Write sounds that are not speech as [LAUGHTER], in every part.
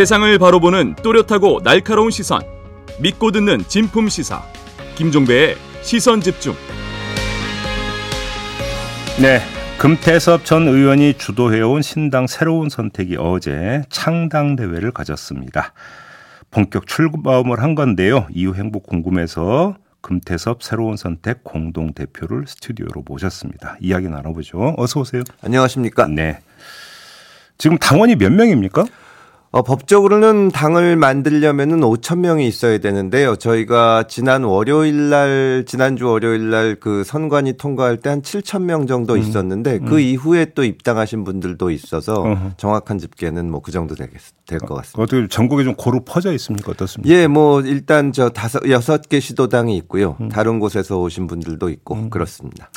세상을 바로 보는 또렷하고 날카로운 시선. 믿고 듣는 진품 시사. 김종배의 시선 집중. 네. 금태섭 전 의원이 주도해온 신당 새로운 선택이 어제 창당대회를 가졌습니다. 본격 출범을 한 건데요. 이후 행복 궁금해서 금태섭 새로운 선택 공동 대표를 스튜디오로 모셨습니다. 이야기 나눠보죠. 어서 오세요. 안녕하십니까? 네. 지금 당원이 몇 명입니까? 어, 법적으로는 당을 만들려면은 5천 명이 있어야 되는데요. 저희가 지난 월요일 날 지난주 월요일 날 그 선관위 통과할 때 한 7천 명 정도 음. 있었는데 음. 그 음. 이후에 또 입당하신 분들도 있어서 어허. 정확한 집계는 뭐 그 정도 될 것 같습니다. 어떻게 전국에 좀 고루 퍼져 있습니까? 어떻습니까? 예, 뭐 일단 저 다섯 여섯 개 시도당이 있고요. 음. 다른 곳에서 오신 분들도 있고 음. 그렇습니다.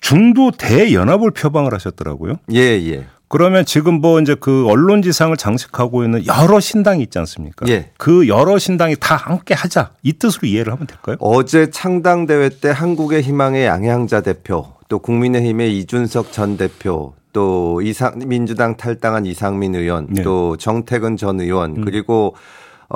중도 대연합을 표방을 하셨더라고요. 예, 예. 그러면 지금 뭐 이제 그 언론지상을 장식하고 있는 여러 신당이 있지 않습니까? 예. 그 여러 신당이 다 함께 하자 이 뜻으로 이해를 하면 될까요? 어제 창당 대회 때 한국의 희망의 양양자 대표, 또 국민의힘의 이준석 전 대표, 또 이상 민주당 탈당한 이상민 의원, 네. 또 정태근 전 의원, 음. 그리고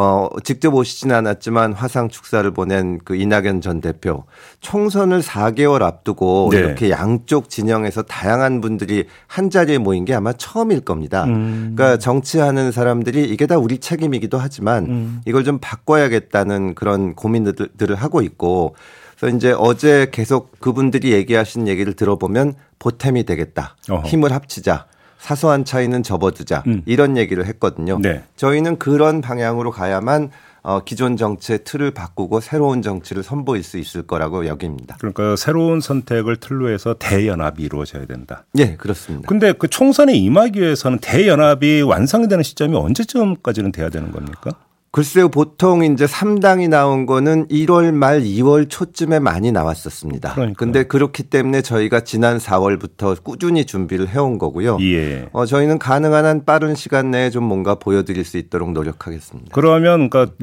어, 직접 오시진 않았지만 화상 축사를 보낸 그 이낙연 전 대표 총선을 4개월 앞두고 네. 이렇게 양쪽 진영에서 다양한 분들이 한 자리에 모인 게 아마 처음일 겁니다. 음. 그러니까 정치하는 사람들이 이게 다 우리 책임이기도 하지만 음. 이걸 좀 바꿔야겠다는 그런 고민들을 하고 있고 그래서 이제 어제 계속 그분들이 얘기하신 얘기를 들어보면 보탬이 되겠다. 어허. 힘을 합치자. 사소한 차이는 접어두자 음. 이런 얘기를 했거든요. 네. 저희는 그런 방향으로 가야만 어, 기존 정치의 틀을 바꾸고 새로운 정치를 선보일 수 있을 거라고 여깁니다. 그러니까 새로운 선택을 틀로 해서 대연합이 이루어져야 된다. 네, 그렇습니다. 근데 그 총선에 임하기 위해서는 대연합이 완성되는 시점이 언제쯤까지는 돼야 되는 겁니까? 글쎄요, 보통 이제 3당이 나온 거는 1월 말 2월 초쯤에 많이 나왔었습니다. 그러니까요. 근데 그렇기 때문에 저희가 지난 4월부터 꾸준히 준비를 해온 거고요. 예. 어, 저희는 가능한 한 빠른 시간 내에 좀 뭔가 보여드릴 수 있도록 노력하겠습니다. 그러면 그러니까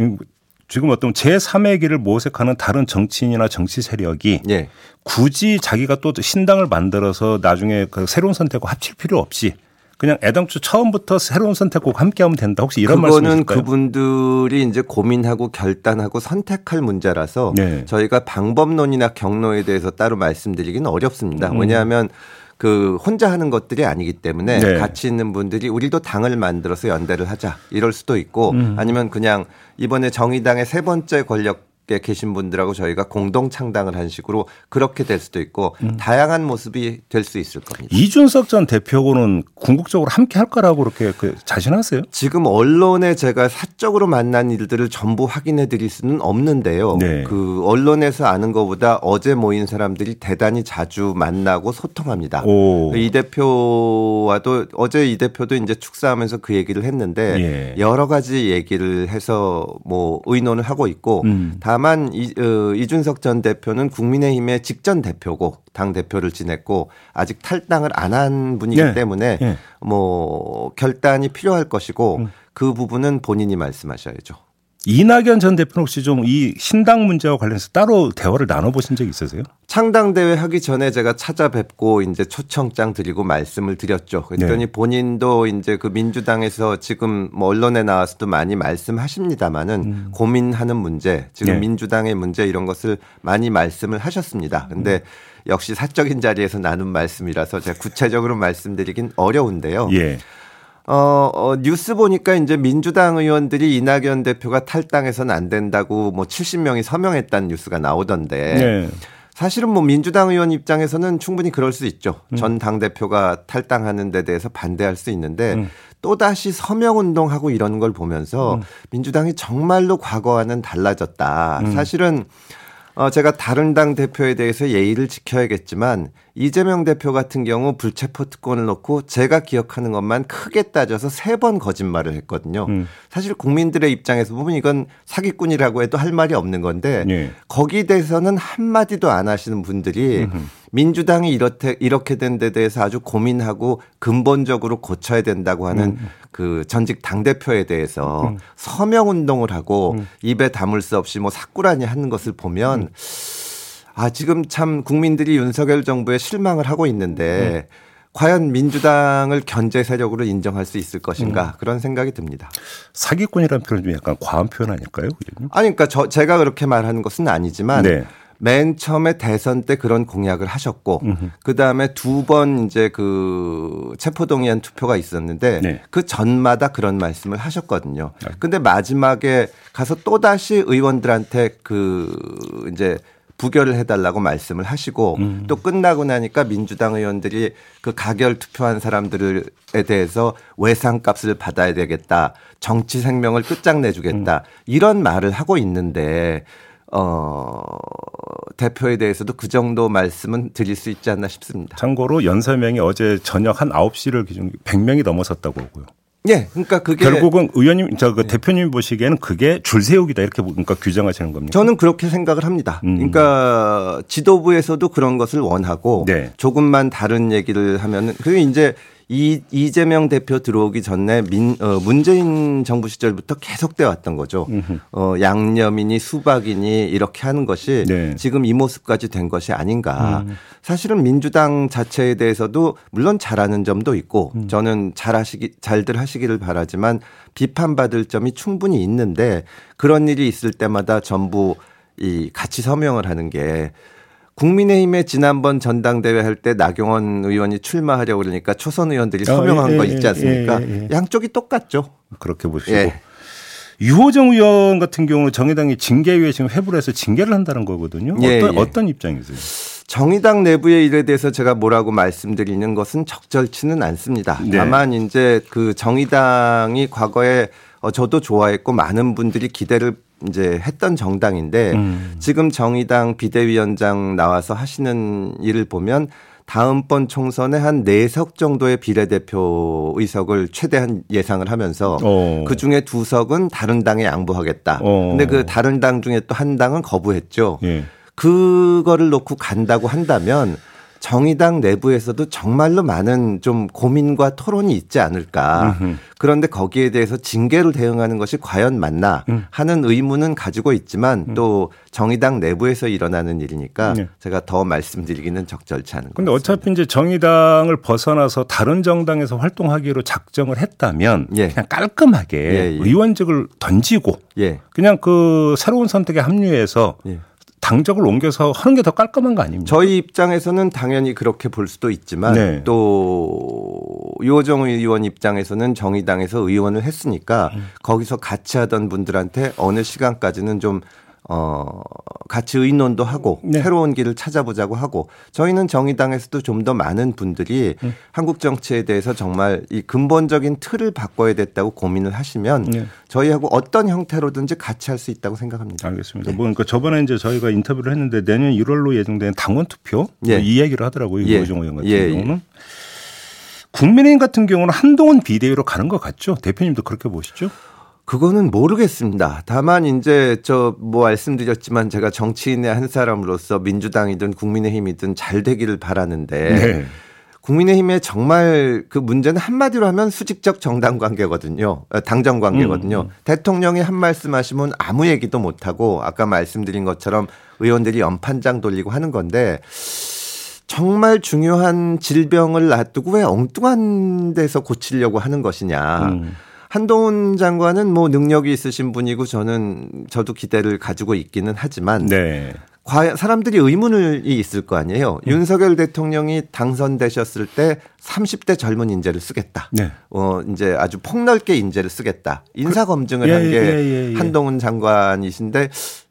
지금 어떤 제3의 길을 모색하는 다른 정치인이나 정치 세력이 예. 굳이 자기가 또 신당을 만들어서 나중에 그 새로운 선택과 합칠 필요 없이 그냥 애당초 처음부터 새로운 선택꼭 함께하면 된다. 혹시 이런 말씀이실까요? 그거는 그분들이 이제 고민하고 결단하고 선택할 문제라서 네. 저희가 방법론이나 경로에 대해서 따로 말씀드리기는 어렵습니다. 음. 왜냐하면 그 혼자 하는 것들이 아니기 때문에 네. 같이 있는 분들이 우리도 당을 만들어서 연대를 하자 이럴 수도 있고 음. 아니면 그냥 이번에 정의당의 세 번째 권력 에 계신 분들하고 저희가 공동 창당을 한 식으로 그렇게 될 수도 있고 음. 다양한 모습이 될 수 있을 겁니다. 이준석 전 대표하고는 궁극적으로 함께 할 거라고 그렇게 그 자신하세요? 지금 언론에 제가 사적으로 만난 일들을 전부 확인해 드릴 수는 없는데요. 네. 그 언론에서 아는 것보다 어제 모인 사람들이 대단히 자주 만나고 소통합니다. 오. 이 대표와도 어제 이 대표도 이제 축사하면서 그 얘기를 했는데 예. 여러 가지 얘기를 해서 뭐 의논을 하고 있고 음. 다 다만 이, 어, 이준석 전 대표는 국민의힘의 직전 대표고 당 대표를 지냈고 아직 탈당을 안 한 분이기 네. 때문에 네. 뭐 결단이 필요할 것이고 음. 그 부분은 본인이 말씀하셔야죠. 이낙연 전 대표는 혹시 좀 이 신당 문제와 관련해서 따로 대화를 나눠보신 적 있으세요? 창당 대회 하기 전에 제가 찾아뵙고 이제 초청장 드리고 말씀을 드렸죠. 그랬더니 네. 본인도 이제 그 민주당에서 지금 뭐 언론에 나와서도 많이 말씀하십니다만은 음. 고민하는 문제, 지금 네. 민주당의 문제 이런 것을 많이 말씀을 하셨습니다. 근데 음. 역시 사적인 자리에서 나눈 말씀이라서 제가 구체적으로 말씀드리긴 어려운데요. 예. 어, 어, 뉴스 보니까 이제 민주당 의원들이 이낙연 대표가 탈당해서는 안 된다고 뭐 70명이 서명했다는 뉴스가 나오던데. 네. 사실은 뭐 민주당 의원 입장에서는 충분히 그럴 수 있죠. 음. 전 당 대표가 탈당하는 데 대해서 반대할 수 있는데 음. 또다시 서명 운동하고 이런 걸 보면서 음. 민주당이 정말로 과거와는 달라졌다. 음. 사실은 어, 제가 다른 당 대표에 대해서 예의를 지켜야겠지만 이재명 대표 같은 경우 불체포 특권을 놓고 제가 기억하는 것만 크게 따져서 세 번 거짓말을 했거든요. 음. 사실 국민들의 입장에서 보면 이건 사기꾼이라고 해도 할 말이 없는 건데 네. 거기에 대해서는 한마디도 안 하시는 분들이 음흠. 민주당이 이렇게 이렇게 된 데 대해서 아주 고민하고 근본적으로 고쳐야 된다고 하는 음. 그 전직 당 대표에 대해서 음. 서명 운동을 하고 음. 입에 담을 수 없이 뭐 사꾸라니 하는 것을 보면 음. 아 지금 참 국민들이 윤석열 정부에 실망을 하고 있는데 음. 과연 민주당을 견제 세력으로 인정할 수 있을 것인가 음. 그런 생각이 듭니다. 사기꾼이라는 표현 좀 약간 과한 표현 아닐까요? 아니 그러니까 저 제가 그렇게 말하는 것은 아니지만 네. 맨 처음에 대선 때 그런 공약을 하셨고 그 다음에 두 번 이제 그 체포동의안 투표가 있었는데 네. 그 전마다 그런 말씀을 하셨거든요. 아. 근데 마지막에 가서 또 다시 의원들한테 그 이제 부결을 해달라고 말씀을 하시고 음. 또 끝나고 나니까 민주당 의원들이 그 가결 투표한 사람들에 대해서 외상값을 받아야 되겠다. 정치 생명을 끝장내주겠다. 음. 이런 말을 하고 있는데 어, 대표에 대해서도 그 정도 말씀은 드릴 수 있지 않나 싶습니다. 참고로 연설명이 어제 저녁 한 9시를 기준 100명이 넘어섰다고 하고요. 예, 그러니까 그게 결국은 의원님, 저그 네. 대표님 보시기에는 그게 줄 세우기다 이렇게 그러니까 규정하시는 겁니까? 저는 그렇게 생각을 합니다. 음. 그러니까 지도부에서도 그런 것을 원하고 네. 조금만 다른 얘기를 하면은 그게 이제 이 이재명 대표 들어오기 전에 민, 어, 문재인 정부 시절부터 계속돼 왔던 거죠. 어, 양념이니 수박이니 이렇게 하는 것이 네. 지금 이 모습까지 된 것이 아닌가. 음. 사실은 민주당 자체에 대해서도 물론 잘하는 점도 있고 음. 저는 잘하시기 잘들 하시기를 바라지만 비판받을 점이 충분히 있는데 그런 일이 있을 때마다 전부 이 같이 서명을 하는 게 국민의힘의 지난번 전당대회 할 때 나경원 의원이 출마하려고 그러니까 초선 의원들이 어, 서명한 어, 예, 거 있지 예, 않습니까? 예, 예, 예, 양쪽이 똑같죠. 그렇게 보시고. 예. 유호정 의원 같은 경우는 정의당이 징계위에 지금 회부를 해서 징계를 한다는 거거든요. 어떤, 어떤 입장이세요? 정의당 내부의 일에 대해서 제가 뭐라고 말씀드리는 것은 적절치는 않습니다. 네. 다만 이제 그 정의당이 과거에 어, 저도 좋아했고 많은 분들이 기대를 이제 했던 정당인데 음. 지금 정의당 비대위원장 나와서 하시는 일을 보면 다음번 총선에 한 4석 정도의 비례대표 의석을 최대한 예상을 하면서 어. 그 중에 두 석은 다른 당에 양보하겠다. 어. 근데 그 다른 당 중에 또 한 당은 거부했죠. 예. 그거를 놓고 간다고 한다면 정의당 내부에서도 정말로 많은 좀 고민과 토론이 있지 않을까. 음흠. 그런데 거기에 대해서 징계로 대응하는 것이 과연 맞나 음. 하는 의문은 가지고 있지만 음. 또 정의당 내부에서 일어나는 일이니까 네. 제가 더 말씀드리기는 적절치 않은 것 근데 어차피 이제 정의당을 벗어나서 다른 정당에서 활동하기로 작정을 했다면 예. 그냥 깔끔하게 예, 예. 의원직을 던지고 예. 그냥 그 새로운 선택에 합류해서 예. 당적을 옮겨서 하는 게 더 깔끔한 거 아닙니까? 저희 입장에서는 당연히 그렇게 볼 수도 있지만 네. 또 유호정 의원 입장에서는 정의당에서 의원을 했으니까 음. 거기서 같이 하던 분들한테 어느 시간까지는 좀 어, 같이 의논도 하고 네. 새로운 길을 찾아보자고 하고 저희는 정의당에서도 좀 더 많은 분들이 음. 한국 정치에 대해서 정말 이 근본적인 틀을 바꿔야 됐다고 고민을 하시면 네. 저희하고 어떤 형태로든지 같이 할 수 있다고 생각합니다. 알겠습니다. 네. 뭐 그러니까 저번에 이제 저희가 인터뷰를 했는데 내년 1월로 예정된 당원 투표 예. 이 얘기를 하더라고요. 예. 이호정 의원 같은 예. 경우는. 국민의힘 같은 경우는 한동훈 비대위로 가는 것 같죠? 대표님도 그렇게 보시죠? 그거는 모르겠습니다. 다만 이제 저 뭐 말씀드렸지만 제가 정치인의 한 사람으로서 민주당이든 국민의힘이든 잘 되기를 바라는데 네. 국민의힘의 정말 그 문제는 한마디로 하면 수직적 정당 관계거든요. 어, 당정 관계거든요. 음, 음. 대통령이 한 말씀 하시면 아무 얘기도 못 하고 아까 말씀드린 것처럼 의원들이 연판장 돌리고 하는 건데 정말 중요한 질병을 놔두고 왜 엉뚱한 데서 고치려고 하는 것이냐. 음. 한동훈 장관은 뭐 능력이 있으신 분이고 저는 저도 기대를 가지고 있기는 하지만 네. 과연 사람들이 의문이 있을 거 아니에요. 음. 윤석열 대통령이 당선되셨을 때 30대 젊은 인재를 쓰겠다. 네. 어 이제 아주 폭넓게 인재를 쓰겠다. 인사 그 검증을 그, 예, 한게 예, 예, 예, 한동훈 장관이신데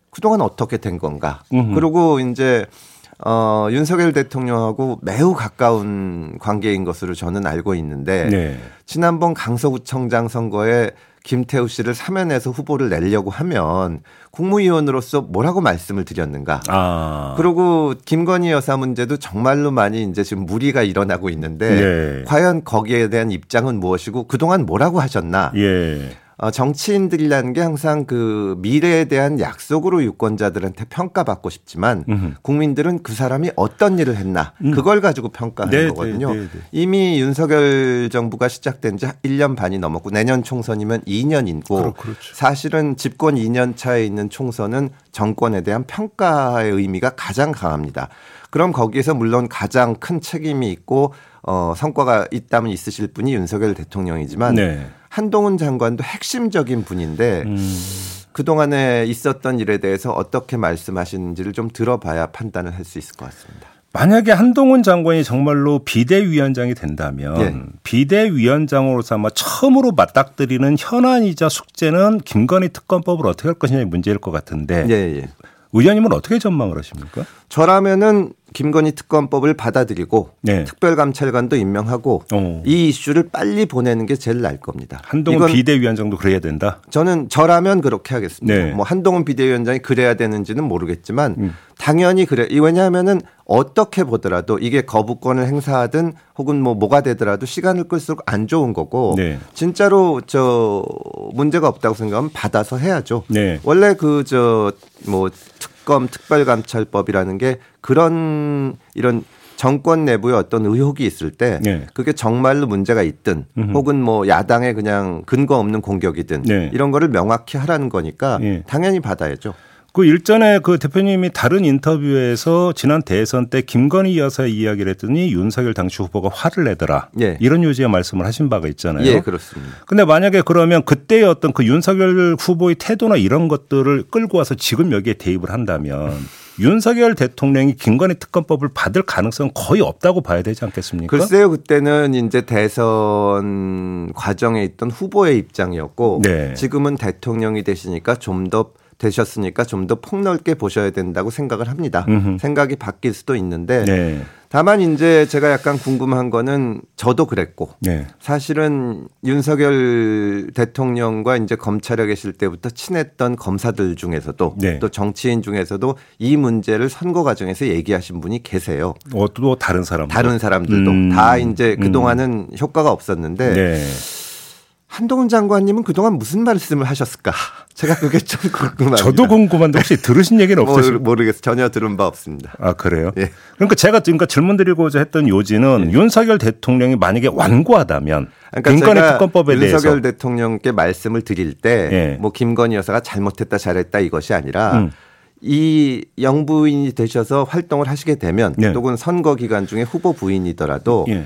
그동안 어떻게 된 건가? 음흠. 그리고 이제 어, 윤석열 대통령하고 매우 가까운 관계인 것으로 저는 알고 있는데 네. 지난번 강서구청장 선거에 김태우 씨를 사면해서 후보를 내려고 하면 국무위원으로서 뭐라고 말씀을 드렸는가. 아. 그리고 김건희 여사 문제도 정말로 많이 이제 지금 무리가 일어나고 있는데 네. 과연 거기에 대한 입장은 무엇이고 그동안 뭐라고 하셨나. 예. 어, 정치인들이라는 게 항상 그 미래에 대한 약속으로 유권자들한테 평가받고 싶지만 음흠. 국민들은 그 사람이 어떤 일을 했나 음. 그걸 가지고 평가하는 네, 거거든요. 네, 네, 네. 이미 윤석열 정부가 시작된 지 1년 반이 넘었고 내년 총선이면 2년이고 그렇죠. 사실은 집권 2년 차에 있는 총선은 정권에 대한 평가의 의미가 가장 강합니다. 그럼 거기에서 물론 가장 큰 책임이 있고 어 성과가 있다면 있으실 분이 윤석열 대통령이지만 네. 한동훈 장관도 핵심적인 분인데 음. 그동안에 있었던 일에 대해서 어떻게 말씀하시는지를 좀 들어봐야 판단을 할 수 있을 것 같습니다. 만약에 한동훈 장관이 정말로 비대위원장이 된다면 예. 비대위원장으로서 아마 처음으로 맞닥뜨리는 현안이자 숙제는 김건희 특검법을 어떻게 할 것이냐의 문제일 것 같은데 예, 예. 의원님은 어떻게 전망을 하십니까? 저라면은 김건희 특검법을 받아들이고 네. 특별감찰관도 임명하고 오. 어. 이 이슈를 빨리 보내는 게 제일 나을 겁니다. 한동훈 비대위원장도 그래야 된다. 저는 저라면 그렇게 하겠습니다. 네. 뭐 한동훈 비대위원장이 그래야 되는지는 모르겠지만 음. 당연히 그래. 왜냐하면은 어떻게 보더라도 이게 거부권을 행사하든 혹은 뭐 뭐가 되더라도 시간을 끌수록 안 좋은 거고 네. 진짜로 저 문제가 없다고 생각하면 받아서 해야죠. 네. 원래 그 저뭐 특 검 특별감찰법이라는 게 그런 이런 정권 내부에 어떤 의혹이 있을 때 네. 그게 정말로 문제가 있든 음흠. 혹은 뭐 야당의 그냥 근거 없는 공격이든 네. 이런 거를 명확히 하라는 거니까 네. 당연히 받아야죠. 그 일전에 그 대표님이 다른 인터뷰에서 지난 대선 때 김건희 여사의 이야기를 했더니 윤석열 당시 후보가 화를 내더라. 예. 이런 요지의 말씀을 하신 바가 있잖아요. 예, 그렇습니다. 근데 만약에 그러면 그때의 어떤 그 윤석열 후보의 태도나 이런 것들을 끌고 와서 지금 여기에 대입을 한다면 윤석열 대통령이 김건희 특검법을 받을 가능성은 거의 없다고 봐야 되지 않겠습니까? 글쎄요, 그때는 이제 대선 과정에 있던 후보의 입장이었고 네. 지금은 대통령이 되시니까 좀더 되셨으니까 좀 더 폭넓게 보셔야 된다고 생각을 합니다. 음흠. 생각이 바뀔 수도 있는데 네. 다만 이제 제가 약간 궁금한 거는 저도 그랬고 네. 사실은 윤석열 대통령과 이제 검찰에 계실 때부터 친했던 검사들 중에서도 네. 또 정치인 중에서도 이 문제를 선거 과정에서 얘기하신 분이 계세요. 어, 또 다른 사람 다른 사람들도 음. 다 이제 그 동안은 음. 효과가 없었는데 네. 한동훈 장관님은 그동안 무슨 말씀을 하셨을까? [LAUGHS] 제가 그게 좀 궁금합니다. 저도 궁금한데 혹시 들으신 얘기는 없으세요? 모르겠어요. 전혀 들은 바 없습니다. 아 그래요? 예. 그러니까 제가 그러니까 질문 드리고자 했던 요지는 예. 윤석열 대통령이 만약에 완고하다면 그러니까 김건희 특검법에 대해서 윤석열 대통령께 말씀을 드릴 때뭐 예. 뭐 김건희 여사가 잘못했다 잘했다 이것이 아니라 음. 이 영부인이 되셔서 활동을 하시게 되면 예. 또는 선거 기간 중에 후보 부인이더라도 예.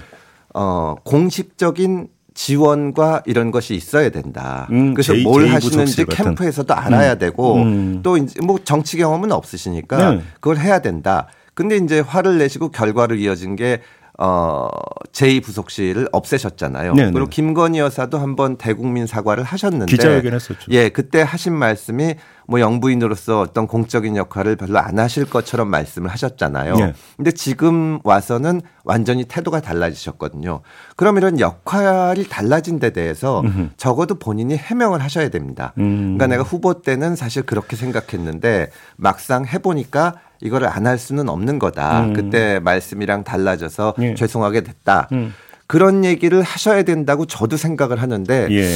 어 공식적인 지원과 이런 것이 있어야 된다. 음, 그래서 제, 뭘 하시는지 캠프에서도 알아야 음. 되고 음. 또 이제 뭐 정치 경험은 없으시니까 네. 그걸 해야 된다. 근데 이제 화를 내시고 결과를 이어진 게 어, 제2부속실을 없애셨잖아요. 네네. 그리고 김건희 여사도 한번 대국민 사과를 하셨는데 기자회견했었죠. 예, 그때 하신 말씀이 뭐 영부인으로서 어떤 공적인 역할을 별로 안 하실 것처럼 말씀을 하셨잖아요. 네. 근데 지금 와서는 완전히 태도가 달라지셨거든요. 그럼 이런 역할이 달라진 데 대해서 음흠. 적어도 본인이 해명을 하셔야 됩니다. 음. 그러니까 내가 후보 때는 사실 그렇게 생각했는데 막상 해 보니까 이거를 안 할 수는 없는 거다. 음. 그때 말씀이랑 달라져서 예. 죄송하게 됐다. 음. 그런 얘기를 하셔야 된다고 저도 생각을 하는데 예.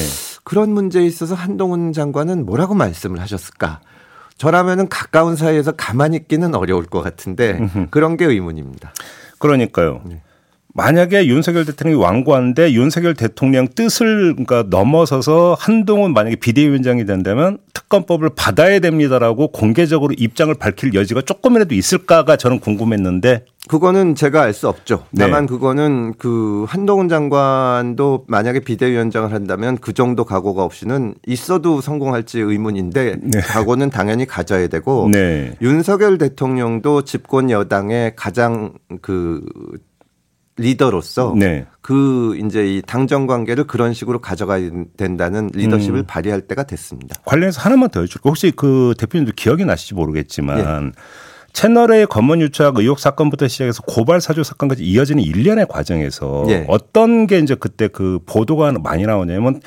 그런 문제에 있어서 한동훈 장관은 뭐라고 말씀을 하셨을까? 저라면은 가까운 사이에서 가만히 있기는 어려울 것 같은데 그런 게 의문입니다. 그러니까요. 네. 만약에 윤석열 대통령이 완고한데 윤석열 대통령 뜻을 그러니까 넘어서서 한동훈 만약에 비대위원장이 된다면 특검법을 받아야 됩니다라고 공개적으로 입장을 밝힐 여지가 조금이라도 있을까가 저는 궁금했는데 그거는 제가 알 수 없죠. 네. 다만 그거는 그 한동훈 장관도 만약에 비대위원장을 한다면 그 정도 각오가 없이는 있어도 성공할지 의문인데 네. 각오는 당연히 가져야 되고 네. 윤석열 대통령도 집권 여당의 가장 그 리더로서 네. 그 이제 이 당정 관계를 그런 식으로 가져가야 된다는 리더십을 음. 발휘할 때가 됐습니다. 관련해서 하나만 더 여쭐고 혹시 그 대표님도 기억이 나실지 모르겠지만 예. 채널의 검언 유착 의혹 사건부터 시작해서 고발 사주 사건까지 이어지는 일련의 과정에서 예. 어떤 게 이제 그때 그 보도가 많이 나오냐면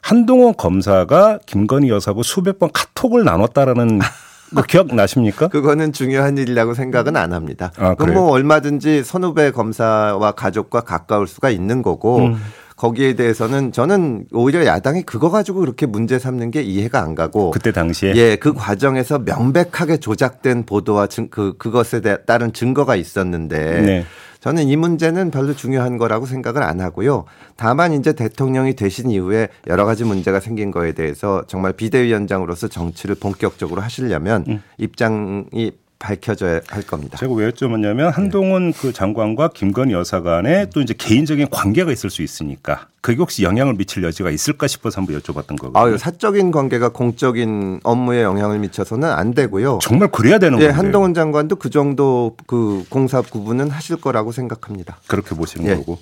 한동훈 검사가 김건희 여사하고 수백 번 카톡을 나눴다라는 [LAUGHS] 그 기억 나십니까? 그거는 중요한 일이라고 생각은 안 합니다. 아, 그럼 뭐 얼마든지 선후배 검사와 가족과 가까울 수가 있는 거고 음. 거기에 대해서는 저는 오히려 야당이 그거 가지고 그렇게 문제 삼는 게 이해가 안 가고 그때 당시에 예, 그 과정에서 명백하게 조작된 보도와 증, 그 그것에 따른 증거가 있었는데 네. 저는 이 문제는 별로 중요한 거라고 생각을 안 하고요. 다만 이제 대통령이 되신 이후에 여러 가지 문제가 생긴 거에 대해서 정말 비대위원장으로서 정치를 본격적으로 하시려면 음. 입장이 밝혀져야 할 겁니다. 제가 왜 여쭤봤냐면 한동훈 그 장관과 김건희 여사 간에 또 이제 개인적인 관계가 있을 수 있으니까 그게 혹시 영향을 미칠 여지가 있을까 싶어서 한번 여쭤봤던 거거든요. 아, 사적인 관계가 공적인 업무에 영향을 미쳐서는 안 되고요. 정말 그래야 되는 거예요. 네, 한동훈 장관도 그 정도 그 공사 구분은 하실 거라고 생각합니다. 그렇게 보시는 예. 거고.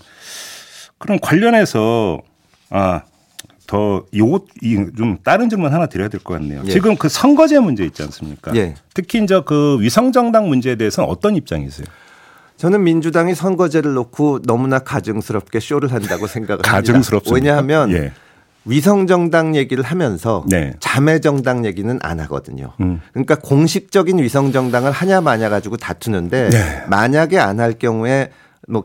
그럼 관련해서 아 더 요것 좀 다른 질문 하나 드려야 될 것 같네요. 예. 지금 그 선거제 문제 있지 않습니까? 예. 특히 이제 그 위성정당 문제에 대해서는 어떤 입장이세요? 저는 민주당이 선거제를 놓고 너무나 가증스럽게 쇼를 한다고 생각을 가증스럽습니다. 합니다. 왜냐하면 예. 위성정당 얘기를 하면서 네. 자매정당 얘기는 안 하거든요. 음. 그러니까 공식적인 위성정당을 하냐 마냐 가지고 다투는데 네. 만약에 안 할 경우에 뭐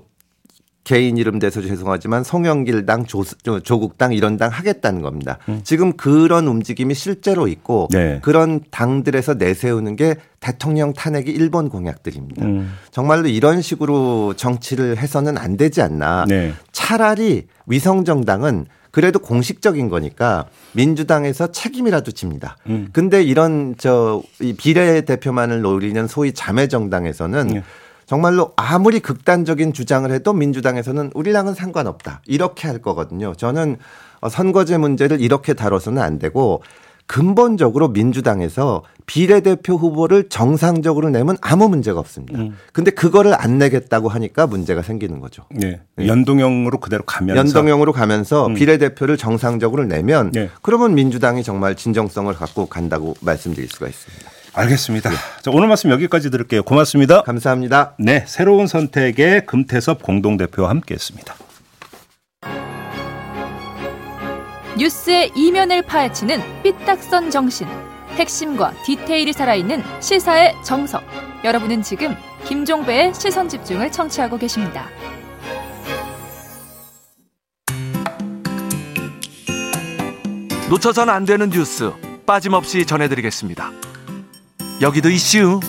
개인 이름 대서 죄송하지만 송영길당 조, 조국당 이런 당 하겠다는 겁니다. 음. 지금 그런 움직임이 실제로 있고 네. 그런 당들에서 내세우는 게 대통령 탄핵이 일본 공약들입니다. 음. 정말로 이런 식으로 정치를 해서는 안 되지 않나. 네. 차라리 위성정당은 그래도 공식적인 거니까 민주당에서 책임이라도 집니다. 음. 근데 이런 저 이 비례 대표만을 노리는 소위 자매 정당에서는 네. 정말로 아무리 극단적인 주장을 해도 민주당에서는 우리랑은 상관없다. 이렇게 할 거거든요. 저는 선거제 문제를 이렇게 다뤄서는 안 되고 근본적으로 민주당에서 비례대표 후보를 정상적으로 내면 아무 문제가 없습니다. 음. 근데 그거를 안 내겠다고 하니까 문제가 생기는 거죠. 네. 네. 연동형으로 그대로 가면서 연동형으로 가면서 음. 비례대표를 정상적으로 내면 네. 그러면 민주당이 정말 진정성을 갖고 간다고 말씀드릴 수가 있습니다. 알겠습니다. 네. 자, 오늘 말씀 여기까지 들을게요. 고맙습니다. 감사합니다. 네, 새로운 선택의 금태섭 공동대표와 함께했습니다. 뉴스의 이면을 파헤치는 삐딱선 정신. 핵심과 디테일이 살아있는 시사의 정석. 여러분은 지금 김종배의 시선 집중을 청취하고 계십니다. 놓쳐선 안 되는 뉴스 빠짐없이 전해드리겠습니다. 여기도 이슈.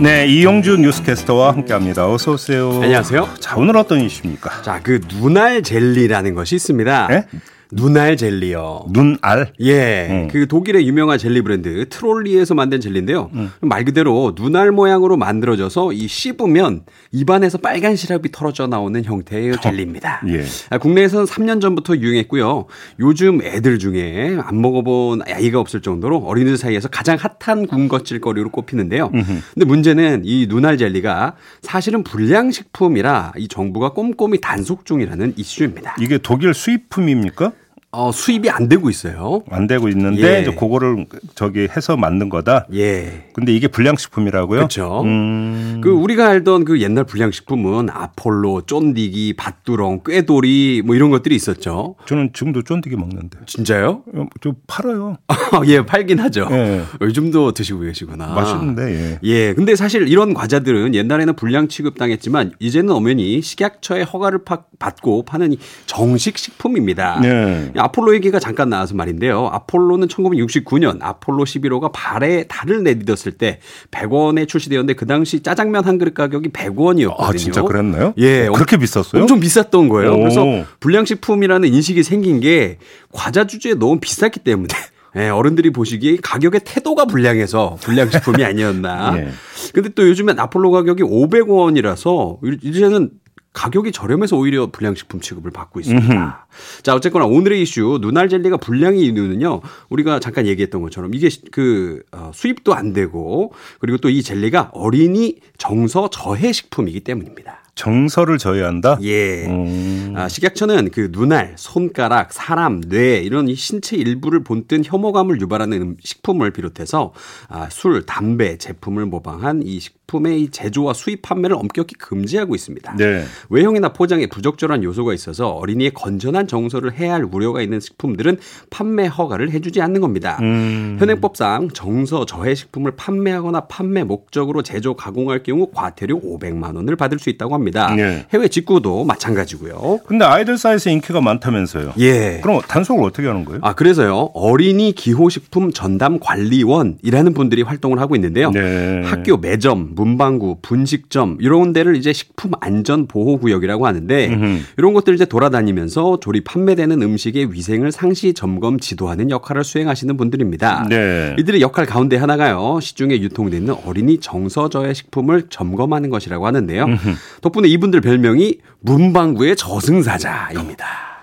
네, 이용준 뉴스캐스터와 함께합니다. 어서 오세요. 안녕하세요. 자, 오늘 어떤 이슈입니까? 자, 그 눈알 젤리라는 것이 있습니다. 네? 눈알 젤리요. 눈알? 예. 음. 그 독일의 유명한 jel리 브랜드 트롤리에서 만든 젤리인데요. 음. 말 그대로 눈알 모양으로 만들어져서 이 씹으면 입안에서 빨간 시럽이 털어져 나오는 형태의 어. 젤리입니다. 예. 아, 국내에서는 3년 전부터 유행했고요. 요즘 애들 중에 안 먹어본 아이가 없을 정도로 어린이들 사이에서 가장 핫한 군것질거리로 꼽히는데요. 음흠. 근데 문제는 이 눈알 젤리가 사실은 불량식품이라 이 정부가 꼼꼼히 단속 중이라는 이슈입니다. 이게 독일 수입품입니까? 어, 수입이 안 되고 있어요. 안 되고 있는데 예. 이제 그거를 저기 해서 만든 거다. 예. 근데 이게 불량식품이라고요? 그렇죠. 음. 그 우리가 알던 그 옛날 불량식품은 아폴로, 쫀디기, 밭두렁, 꾀돌이 뭐 이런 것들이 있었죠. 저는 지금도 쫀디기 먹는데. 진짜요? 어, 좀 팔아요. [LAUGHS] 예, 팔긴 하죠. 예. 요즘도 드시고 계시구나. 맛있는데. 예. 예. 근데 사실 이런 과자들은 옛날에는 불량 취급당했지만 이제는 엄연히 식약처의 허가를 받고 파는 정식 식품입니다. 네. 아폴로 얘기가 잠깐 나와서 말인데요. 아폴로는 1969년 아폴로 11호가 발에 달을 내딛었을 때 100원에 출시되었는데 그 당시 짜장면 한 그릇 가격이 100원이었거든요. 아, 진짜 그랬나요? 예. 그렇게 비쌌어요? 엄청 비쌌던 거예요. 오. 그래서 불량식품이라는 인식이 생긴 게 과자 주제에 너무 비쌌기 때문에 예, 어른들이 보시기에 가격의 태도가 불량해서 불량식품이 아니었나. [LAUGHS] 예. 근데 또 요즘엔 아폴로 가격이 500원이라서 이제는 가격이 저렴해서 오히려 불량식품 취급을 받고 있습니다. 음흠. 자, 어쨌거나 오늘의 이슈 눈알 젤리가 불량의 이유는요. 우리가 잠깐 얘기했던 것처럼 이게 그 어, 수입도 안 되고 그리고 또 이 젤리가 어린이 정서 저해 식품이기 때문입니다. 정서를 저해한다? 예. 음. 아, 식약처는 그 눈알, 손가락, 사람, 뇌 이런 이 신체 일부를 본뜬 혐오감을 유발하는 식품을 비롯해서 아, 술, 담배 제품을 모방한 이 식품 의 제조와 수입 판매를 엄격히 금지하고 있습니다. 네. 외형이나 포장에 부적절한 요소가 있어서 어린이의 건전한 정서를 해할 우려가 있는 식품들은 판매 허가를 해주지 않는 겁니다. 음. 현행법상 정서 저해 식품을 판매하거나 판매 목적으로 제조 가공할 경우 과태료 500만 원을 받을 수 있다고 합니다. 합니다. 네. 해외 직구도 마찬가지고요. 근데 아이들 사이에서 인기가 많다면서요? 예. 그럼 단속을 어떻게 하는 거예요? 아 그래서요 어린이 기호식품 전담 관리원이라는 분들이 활동을 하고 있는데요. 네. 학교 매점, 문방구, 분식점 이런 데를 이제 식품 안전 보호 구역이라고 하는데 음흠. 이런 것들 이제 돌아다니면서 조리 판매되는 음식의 위생을 상시 점검 지도하는 역할을 수행하시는 분들입니다. 네. 이들의 역할 가운데 하나가요 시중에 유통되는 어린이 정서저의 식품을 점검하는 것이라고 하는데요. 음흠. 덕분에 이분들 별명이 문방구의 저승사자입니다.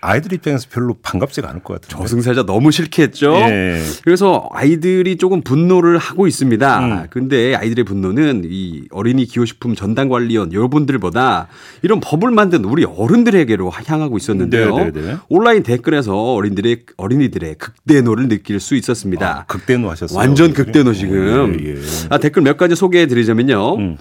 아이들 입장에서 별로 반갑지가 않을 것 같아요. 저승사자 너무 싫겠죠. 예. 그래서 아이들이 조금 분노를 하고 있습니다. 음. 근데 아이들의 분노는 이 어린이 기호식품 전담관리원 여러분들보다 이런 법을 만든 우리 어른들에게로 향하고 있었는데요. 네네네. 네, 네. 온라인 댓글에서 어린들의 어린이들의 극대노를 느낄 수 있었습니다. 아, 극대노 하셨어요. 완전 극대노 지금. 예, 예. 아, 댓글 몇 가지 소개해 드리자면요. 음.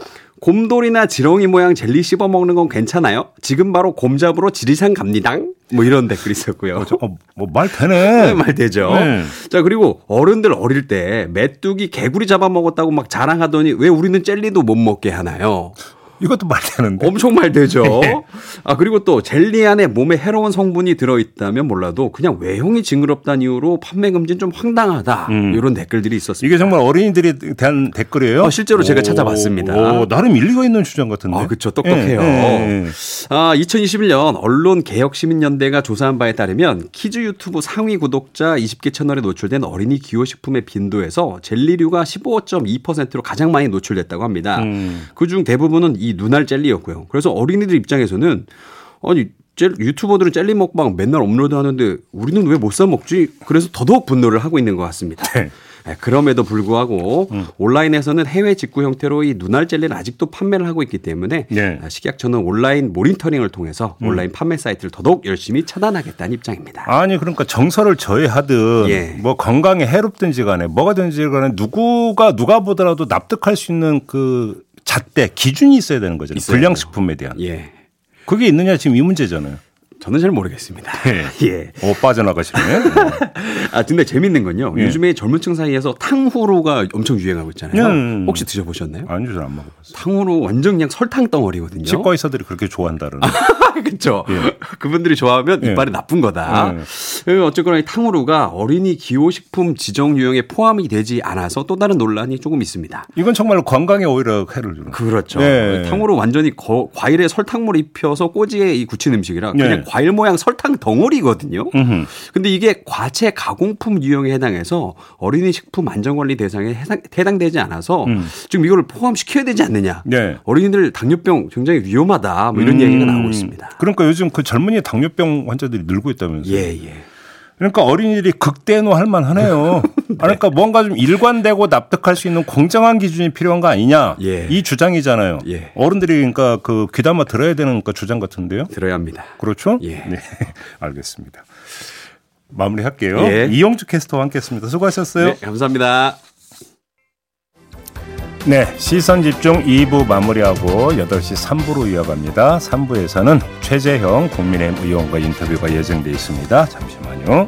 곰돌이나 지렁이 모양 젤리 씹어 먹는 건 괜찮아요? 지금 바로 곰 잡으러 지리산 갑니다. 뭐 이런 댓글이 있었고요. 어, 어 뭐말 되네. [LAUGHS] 네, 말 되죠. 네. 자, 그리고 어른들 어릴 때 메뚜기 개구리 잡아먹었다고 막 자랑하더니 왜 우리는 젤리도 못 먹게 하나요? 이것도 말 되는데. 엄청 말 되죠. [LAUGHS] 네. 아, 그리고 또 젤리 안에 몸에 해로운 성분이 들어있다면 몰라도 그냥 외형이 징그럽다는 이유로 판매 금지는 좀 황당하다. 음. 이런 댓글들이 있었습니다. 이게 정말 어린이들에 대한 댓글이에요? 어, 실제로 제가 찾아봤습니다. 오, 나름 일리가 있는 주장 같은데. 아, 그렇죠. 똑똑해요. 예, 예, 예. 아, 2021년 언론 개혁 시민연대가 조사한 바에 따르면 kids 유튜브 상위 구독자 20개 채널에 노출된 어린이 기호식품의 빈도에서 젤리류가 15.2%로 가장 많이 노출됐다고 합니다. 음. 그중 대부분은 이 눈알 젤리였고요. 그래서 어린이들 입장에서는 아니 젤, 유튜버들은 젤리 먹방 맨날 업로드 하는데 우리는 왜 못 사 먹지? 그래서 더더욱 분노를 하고 있는 것 같습니다. 네. 네, 그럼에도 불구하고 음. 온라인에서는 해외 직구 형태로 이 눈알 젤리를 아직도 판매를 하고 있기 때문에 네. 식약처는 온라인 모니터링을 통해서 음. 온라인 판매 사이트를 더더욱 열심히 차단하겠다는 입장입니다. 아니 그러니까 정서를 저해하든 예. 뭐 건강에 해롭든지 간에 뭐가 됐든지 간에 누구가 누가 보더라도 납득할 수 있는 그 잣대 기준이 있어야 되는 거죠. 불량식품에 대한. 예. 그게 있느냐 지금 이 문제잖아요. 저는 잘 모르겠습니다. 네. [LAUGHS] [LAUGHS] 예. 어, 빠져나가시네. 아, 근데 재밌는 건요. 예. 요즘에 젊은 층 사이에서 탕후루가 엄청 유행하고 있잖아요. 음. 혹시 드셔보셨나요? 아니요, 잘 안 먹어봤어요. 탕후루 완전 그냥 설탕 덩어리거든요. 치과 의사들이 그렇게 좋아한다는. [LAUGHS] 그렇죠. 예. 그분들이 좋아하면 예. 이빨에 나쁜 거다. 예. 그 어쨌거나 이 탕후루가 어린이 기호식품 지정 유형에 포함이 되지 않아서 또 다른 논란이 조금 있습니다. 이건 정말 건강에 오히려 해를 주는. 그렇죠. 예. 탕후루 완전히 거, 과일에 설탕물 입혀서 꼬지에 이 굳힌 음식이라 그냥 예. 과일 모양 설탕 덩어리거든요. 음흠. 근데 이게 과체 가공품 유형에 해당해서 어린이 식품 안전관리 대상에 해당, 해당 되지 않아서 음. 지금 이걸 포함시켜야 되지 않느냐. 네. 어린이들 당뇨병 굉장히 위험하다. 뭐 이런 음. 얘기가 나오고 있습니다. 그러니까 요즘 그 젊은이 당뇨병 환자들이 늘고 있다면서요. 예, 예. 그러니까 어린이들이 극대노 할 만하네요. [LAUGHS] 네. 그러니까 뭔가 좀 일관되고 납득할 수 있는 공정한 기준이 필요한 거 아니냐. 예. 이 주장이잖아요. 예. 어른들이 그러니까 그 귀담아 들어야 되는 그 주장 같은데요. 들어야 합니다. 그렇죠? 예. 네. [LAUGHS] 알겠습니다. 마무리할게요. 예. 이용주 캐스터와 함께했습니다. 수고하셨어요. 네, 감사합니다. 네, 시선 집중 2부 마무리하고 8시 3부로 이어갑니다. 3부에서는 최재형 국민의힘 의원과 인터뷰가 예정돼 있습니다. 잠시만요.